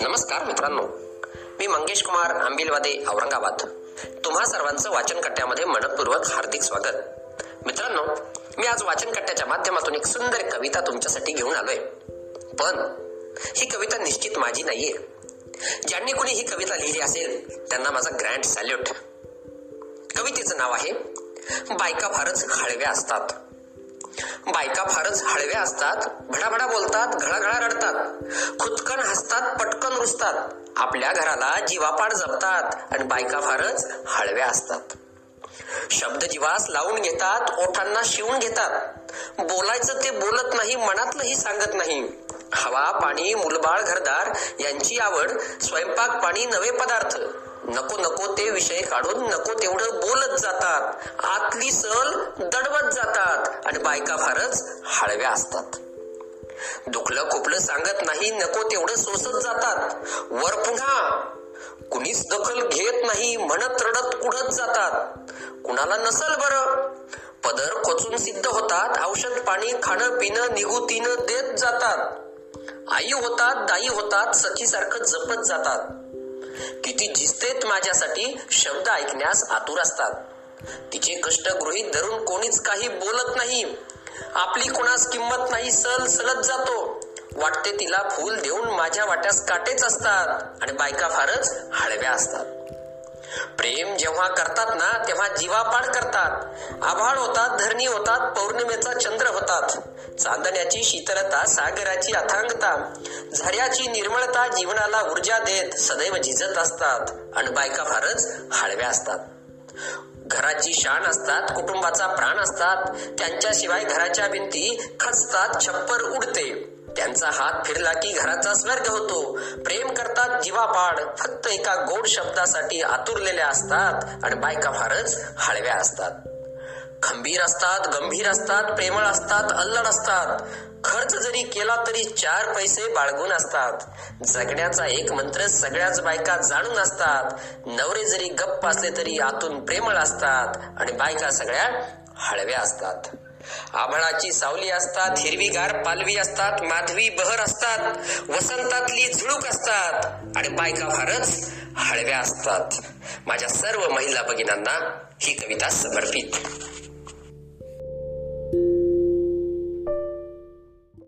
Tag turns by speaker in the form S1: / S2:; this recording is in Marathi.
S1: नमस्कार मित्रांनो मी मंगेश कुमार आंबिलवादे औरंगाबाद. तुम्हा सर्वांचं वाचन कट्ट्यामध्ये मनपूर्वक हार्दिक स्वागत. मित्रांनो मी आज वाचन कट्ट्याच्या माध्यमातून एक सुंदर कविता तुमच्यासाठी घेऊन आलोय. पण ही कविता निश्चित माझी नाहीये. ज्यांनी कोणी ही कविता लिहिली असेल त्यांना माझा ग्रँड सॅल्यूट. कवितेचं नाव आहे बायका फारच हळव्या असतात. बायका फारच हळव्या असतात भडाभडा बोलतात घळाघळा रडतात खुदकन हसतात पटकन रुसतात. आपल्या घराला जीवापाड जपतात आणि बायका फारच हळव्या असतात. शब्द जीवास लावून घेतात ओठांना शिवून घेतात. बोलायचं ते बोलत नाही मनातलंही सांगत नाही. हवा पाणी मुलबाळ घरदार यांची आवड स्वयंपाक पाणी नवे पदार्थ. नको नको ते विषय काढून नको तेवढं बोलत जातात. आतली सल दडवत जातात आणि बायका फारच हळव्या असतात. दुखलं खुपलं सांगत नाही नको तेवढं सोसत जातात. वर पुन्हा कुणीच दखल घेत नाही म्हणत रडत कुढत जातात. कुणाला नसल बरं? पदर खोचून सिद्ध होतात औषध पाणी खाणं पिणं निगुतीनं देत जातात. आई होतात दाई होतात सखीसारखं जपत जातात. किती जिस्तेत माझ्यासाठी शब्द ऐकण्यास आतुर असतात. तिचे कष्ट गृहित धरून कोणीच काही बोलत नाही. आपली कोणास किंमत नाही सल सलत जातो. वाटते तिला फूल देऊन माझ्या वाट्यास काटेच असतात आणि बायका फारच हळव्या असतात. प्रेम जेव्हा करतात ना तेव्हा जीवापाड करतात. आभाळ होतात धरणी होतात पौर्णिमेचा चंद्र होतात. चांदण्याची शीतलता सागराची अथांगता. झऱ्याची निर्मळता जीवनाला ऊर्जा देत सदैव झिजत असतात. आणि बायका फारच हळव्या असतात. घराची शान असतात कुटुंबाचा प्राण असतात. त्यांच्याशिवाय घराच्या भिंती खचतात छप्पर उडते. त्यांचा हात फिरला की घराचा स्वर्ग होतो. प्रेम करतात जीवापाड फक्त एका गोड शब्दासाठी आतुरलेल्या असतात आणि बायका फारच हळव्या असतात. खंबीर असतात गंभीर असतात प्रेमळ असतात अल्लड असतात. खर्च जरी केला तरी चार पैसे बाळगून असतात. जगण्याचा एक मंत्र सगळ्याच बायका जाणून असतात. नवरे जरी गप्प असले तरी आतून प्रेमळ असतात आणि बायका सगळ्या हळव्या असतात. आभाळाची सावली असतात हिरवीगार पालवी असतात माधवी बहर असतात वसंतातली झुळूक असतात आणि बायका फारच हळव्या असतात. माझ्या सर्व महिला भगिनांना ही कविता समर्पित.